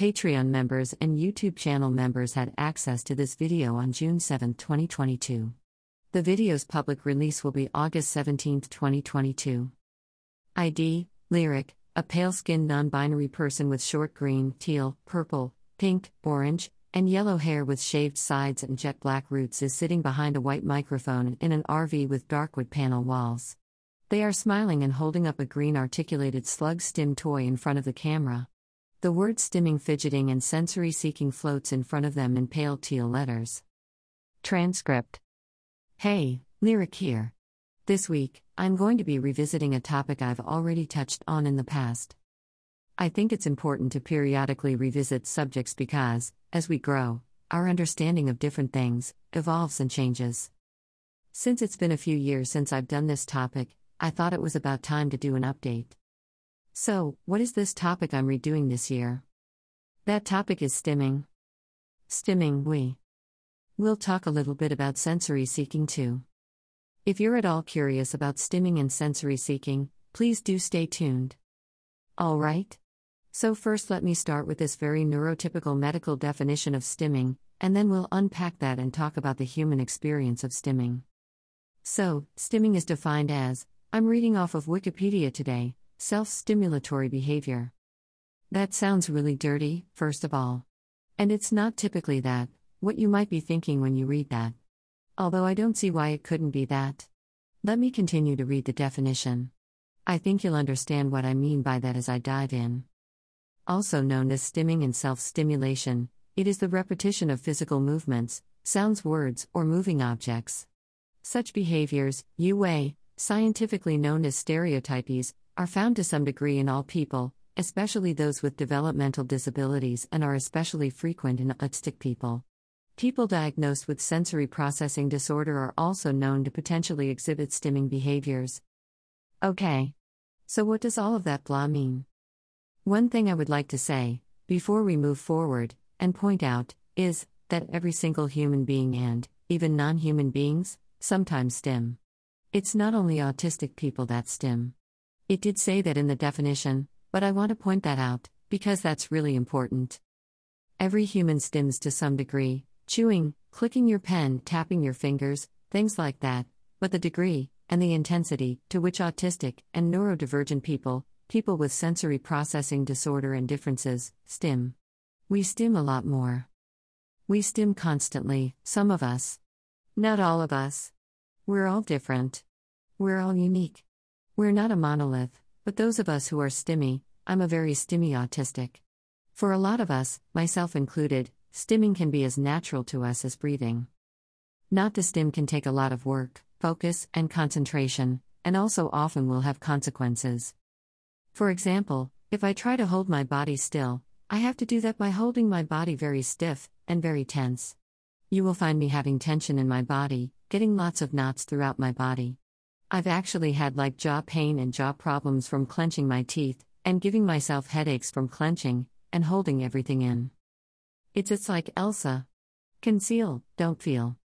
Patreon members and YouTube channel members had access to this video on June 7, 2022. The video's public release will be August 17, 2022. ID Lyric, a pale skinned non binary person with short green, teal, purple, pink, orange, and yellow hair with shaved sides and jet black roots, is sitting behind a white microphone in an RV with dark wood panel walls. They are smiling and holding up a green articulated slug stim toy in front of the camera. The word stimming, fidgeting, and sensory seeking floats in front of them in pale teal letters. Transcript Hey, Lyric here. This week, I'm going to be revisiting a topic I've already touched on in the past. I think it's important to periodically revisit subjects because, as we grow, our understanding of different things evolves and changes. Since it's been a few years since I've done this topic, I thought it was about time to do an update. So, what is this topic I'm redoing this year? That topic is stimming. Stimming, we. We'll talk a little bit about sensory seeking too. If you're at all curious about stimming and sensory seeking, please do stay tuned. All right? So, first, let me start with this very neurotypical medical definition of stimming, and then we'll unpack that and talk about the human experience of stimming. So, stimming is defined as I'm reading off of Wikipedia today self stimulatory behavior. That sounds really dirty, first of all. And it's not typically that, what you might be thinking when you read that although I don't see why it couldn't be that. Let me continue to read the definition. I think you'll understand what I mean by that as I dive in. Also known as stimming and self stimulation, it is the repetition of physical movements, sounds, words, or moving objects. Such behaviors, UA, scientifically known as stereotypies, are found to some degree in all people, especially those with developmental disabilities, and are especially frequent in autistic people. People diagnosed with sensory processing disorder are also known to potentially exhibit stimming behaviors. Okay. So, what does all of that blah mean? One thing I would like to say, before we move forward, and point out, is that every single human being and, even non human beings, sometimes stim. It's not only autistic people that stim. It did say that in the definition, but I want to point that out, because that's really important. Every human stims to some degree, chewing, clicking your pen, tapping your fingers, things like that, but the degree, and the intensity, to which autistic and neurodivergent people, people with sensory processing disorder and differences, stim. We stim a lot more. We stim constantly, some of us. Not all of us. We're all different. We're all unique. We're not a monolith, but those of us who are stimmy, I'm a very stimmy autistic. For a lot of us, myself included, Stimming can be as natural to us as breathing. Not to stim can take a lot of work, focus, and concentration, and also often will have consequences. For example, if I try to hold my body still, I have to do that by holding my body very stiff and very tense. You will find me having tension in my body, getting lots of knots throughout my body. I've actually had like jaw pain and jaw problems from clenching my teeth, and giving myself headaches from clenching and holding everything in. It's it's like Elsa. Conceal, don't feel.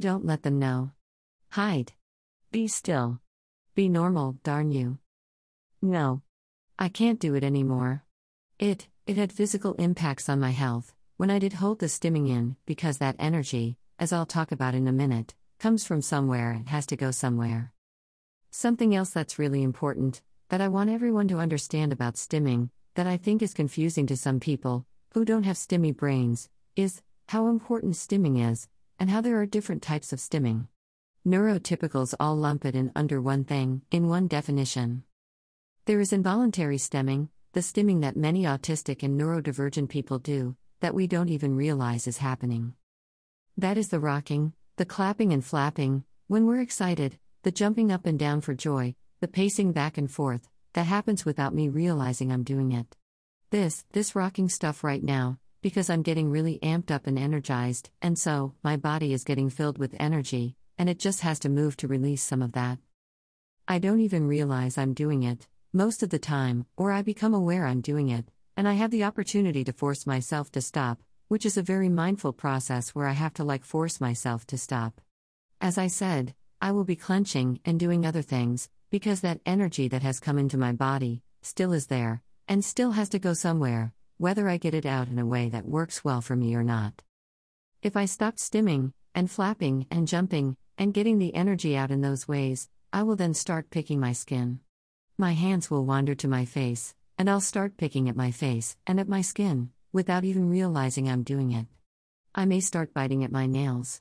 Don't let them know. Hide. Be still. Be normal, darn you. No. I can't do it anymore. It, it had physical impacts on my health, when I did hold the stimming in, because that energy, as I'll talk about in a minute, comes from somewhere and has to go somewhere. Something else that's really important, that I want everyone to understand about stimming, that I think is confusing to some people, who don't have stimmy brains, is how important stimming is, and how there are different types of stimming. Neurotypicals all lump it in under one thing, in one definition. There is involuntary stimming, the stimming that many autistic and neurodivergent people do, that we don't even realize is happening. That is the rocking, the clapping and flapping, when we're excited, the jumping up and down for joy, the pacing back and forth, that happens without me realizing I'm doing it. This, this rocking stuff right now, because I'm getting really amped up and energized, and so, my body is getting filled with energy, and it just has to move to release some of that. I don't even realize I'm doing it, most of the time, or I become aware I'm doing it, and I have the opportunity to force myself to stop, which is a very mindful process where I have to like force myself to stop. As I said, I will be clenching and doing other things, because that energy that has come into my body still is there, and still has to go somewhere, whether I get it out in a way that works well for me or not. If I stopped stimming, and flapping, and jumping, and getting the energy out in those ways, I will then start picking my skin. My hands will wander to my face, and I'll start picking at my face and at my skin, without even realizing I'm doing it. I may start biting at my nails.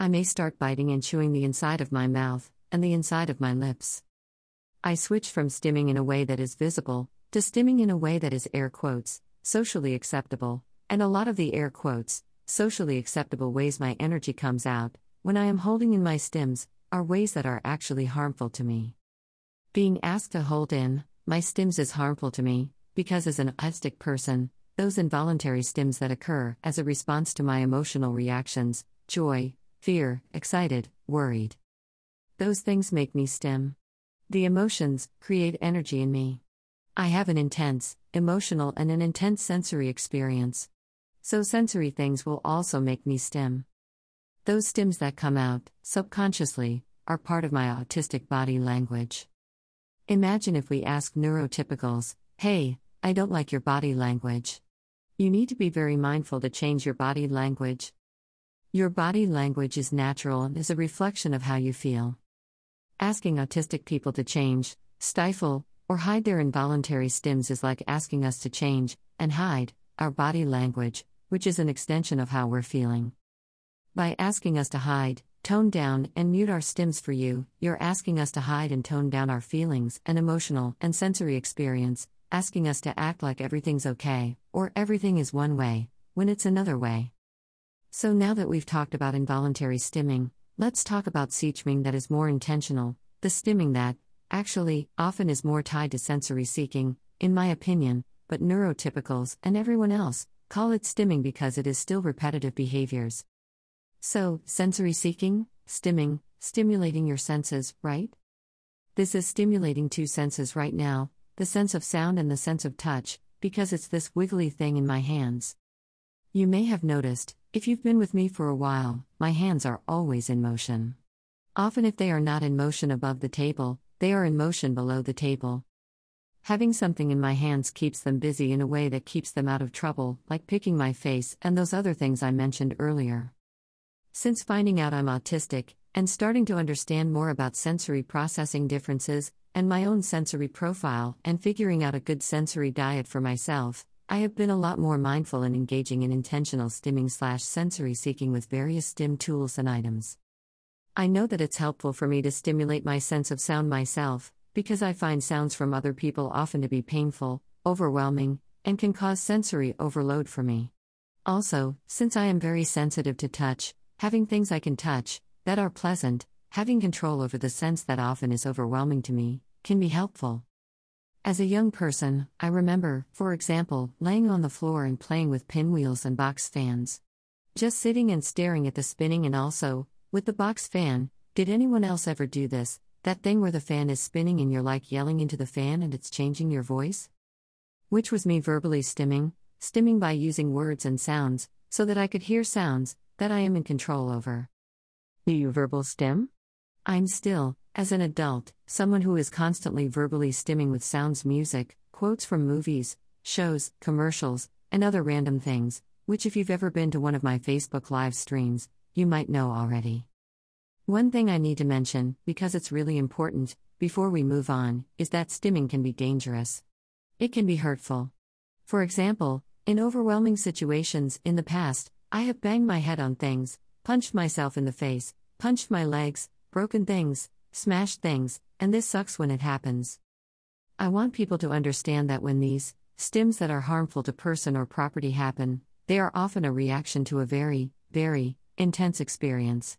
I may start biting and chewing the inside of my mouth, and the inside of my lips. I switch from stimming in a way that is visible, to stimming in a way that is air quotes, socially acceptable, and a lot of the air quotes, socially acceptable ways my energy comes out, when I am holding in my stims, are ways that are actually harmful to me. Being asked to hold in my stims is harmful to me, because as an autistic person, those involuntary stims that occur as a response to my emotional reactions joy, fear, excited, worried. Those things make me stim. The emotions create energy in me. I have an intense, emotional, and an intense sensory experience. So, sensory things will also make me stim. Those stims that come out, subconsciously, are part of my autistic body language. Imagine if we ask neurotypicals, hey, I don't like your body language. You need to be very mindful to change your body language. Your body language is natural and is a reflection of how you feel. Asking autistic people to change, stifle, or hide their involuntary stims is like asking us to change, and hide, our body language, which is an extension of how we're feeling. By asking us to hide, tone down, and mute our stims for you, you're asking us to hide and tone down our feelings and emotional and sensory experience, asking us to act like everything's okay, or everything is one way, when it's another way. So now that we've talked about involuntary stimming, let's talk about seechming that is more intentional, the stimming that, actually, often is more tied to sensory seeking, in my opinion, but neurotypicals and everyone else call it stimming because it is still repetitive behaviors. So, sensory seeking, stimming, stimulating your senses, right? This is stimulating two senses right now the sense of sound and the sense of touch, because it's this wiggly thing in my hands. You may have noticed, if you've been with me for a while, my hands are always in motion. Often, if they are not in motion above the table, they are in motion below the table. Having something in my hands keeps them busy in a way that keeps them out of trouble, like picking my face and those other things I mentioned earlier. Since finding out I'm autistic, and starting to understand more about sensory processing differences, and my own sensory profile, and figuring out a good sensory diet for myself, I have been a lot more mindful in engaging in intentional stimming slash sensory seeking with various stim tools and items. I know that it's helpful for me to stimulate my sense of sound myself, because I find sounds from other people often to be painful, overwhelming, and can cause sensory overload for me. Also, since I am very sensitive to touch, having things I can touch, that are pleasant, having control over the sense that often is overwhelming to me, can be helpful. As a young person, I remember, for example, laying on the floor and playing with pinwheels and box fans. Just sitting and staring at the spinning, and also, with the box fan, did anyone else ever do this? That thing where the fan is spinning and you're like yelling into the fan and it's changing your voice? Which was me verbally stimming, stimming by using words and sounds, so that I could hear sounds that I am in control over. Do you verbal stim? I'm still, as an adult, someone who is constantly verbally stimming with sounds, music, quotes from movies, shows, commercials, and other random things, which, if you've ever been to one of my Facebook live streams, you might know already. One thing I need to mention, because it's really important, before we move on, is that stimming can be dangerous. It can be hurtful. For example, in overwhelming situations in the past, I have banged my head on things, punched myself in the face, punched my legs, broken things, smashed things, and this sucks when it happens. I want people to understand that when these stims that are harmful to person or property happen, they are often a reaction to a very, very intense experience.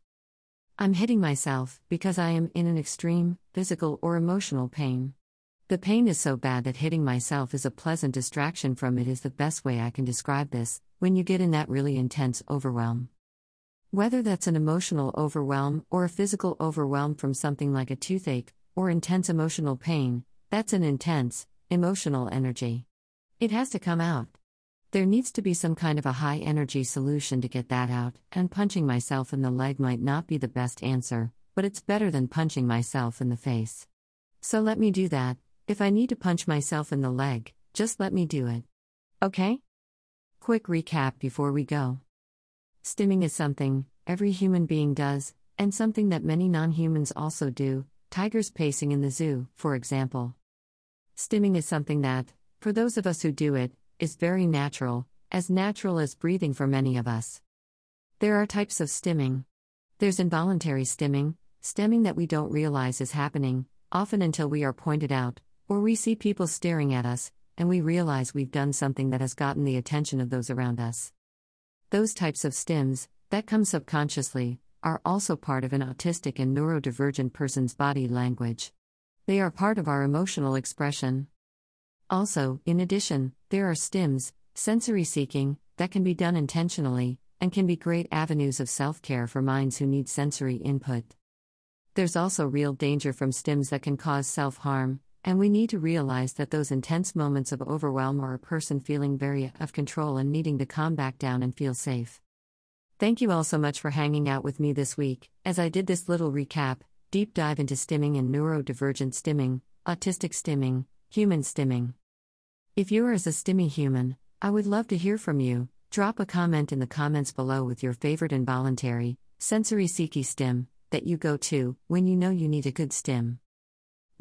I'm hitting myself because I am in an extreme physical or emotional pain. The pain is so bad that hitting myself is a pleasant distraction from it, is the best way I can describe this when you get in that really intense overwhelm. Whether that's an emotional overwhelm or a physical overwhelm from something like a toothache or intense emotional pain, that's an intense, emotional energy. It has to come out. There needs to be some kind of a high energy solution to get that out, and punching myself in the leg might not be the best answer, but it's better than punching myself in the face. So let me do that. If I need to punch myself in the leg, just let me do it. Okay? quick recap before we go. Stimming is something every human being does, and something that many non humans also do, tigers pacing in the zoo, for example. Stimming is something that, for those of us who do it, is very natural, as natural as breathing for many of us. There are types of stimming. There's involuntary stimming, stemming that we don't realize is happening, often until we are pointed out, or we see people staring at us, and we realize we've done something that has gotten the attention of those around us. Those types of stims, that come subconsciously, are also part of an autistic and neurodivergent person's body language. They are part of our emotional expression. Also, in addition, there are stims, sensory seeking, that can be done intentionally, and can be great avenues of self care for minds who need sensory input. There's also real danger from stims that can cause self harm, and we need to realize that those intense moments of overwhelm are a person feeling very out of control and needing to calm back down and feel safe. Thank you all so much for hanging out with me this week, as I did this little recap, deep dive into stimming and neurodivergent stimming, autistic stimming, human stimming. If you are as a stimmy human, I would love to hear from you. Drop a comment in the comments below with your favorite involuntary, sensory seeky stim that you go to when you know you need a good stim.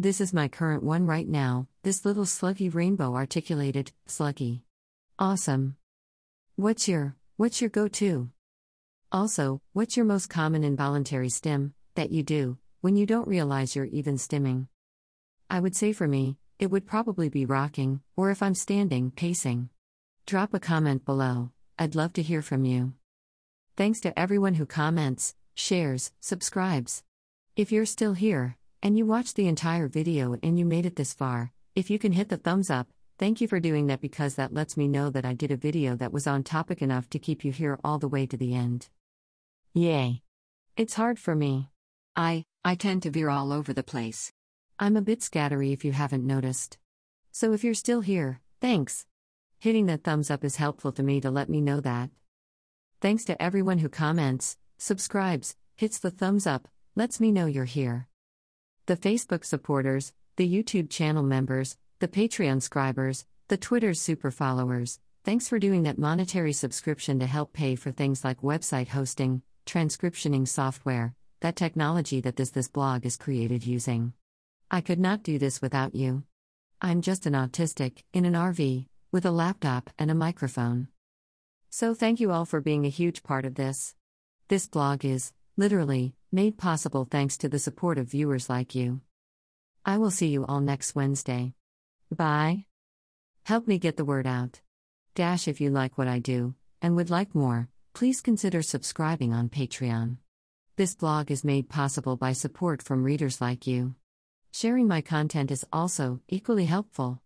This is my current one right now, this little sluggy rainbow articulated, sluggy. Awesome. What's your, what's your go-to? Also, what's your most common involuntary stim that you do when you don't realize you're even stimming? I would say for me, it would probably be rocking, or if I'm standing, pacing. Drop a comment below, I'd love to hear from you. Thanks to everyone who comments, shares, subscribes. If you're still here, and you watched the entire video and you made it this far, if you can hit the thumbs up, thank you for doing that because that lets me know that I did a video that was on topic enough to keep you here all the way to the end. Yay. It's hard for me. I I tend to veer all over the place. I'm a bit scattery if you haven't noticed. So if you're still here, thanks. Hitting that thumbs up is helpful to me to let me know that. Thanks to everyone who comments, subscribes, hits the thumbs up, lets me know you're here. The Facebook supporters, the YouTube channel members, the Patreon scribers, the Twitter super followers, thanks for doing that monetary subscription to help pay for things like website hosting, transcriptioning software, that technology that this this blog is created using. I could not do this without you. I'm just an autistic in an RV with a laptop and a microphone. So thank you all for being a huge part of this. This blog is literally made possible thanks to the support of viewers like you. I will see you all next Wednesday. Bye. Help me get the word out. Dash if you like what I do and would like more please consider subscribing on Patreon. This blog is made possible by support from readers like you. Sharing my content is also equally helpful.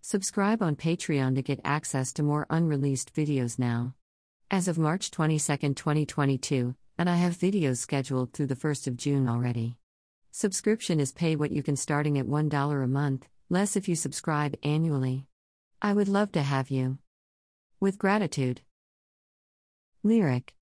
Subscribe on Patreon to get access to more unreleased videos now. As of March 22, 2022, and I have videos scheduled through the 1st of June already. Subscription is pay what you can starting at $1 a month, less if you subscribe annually. I would love to have you. With gratitude. Lyric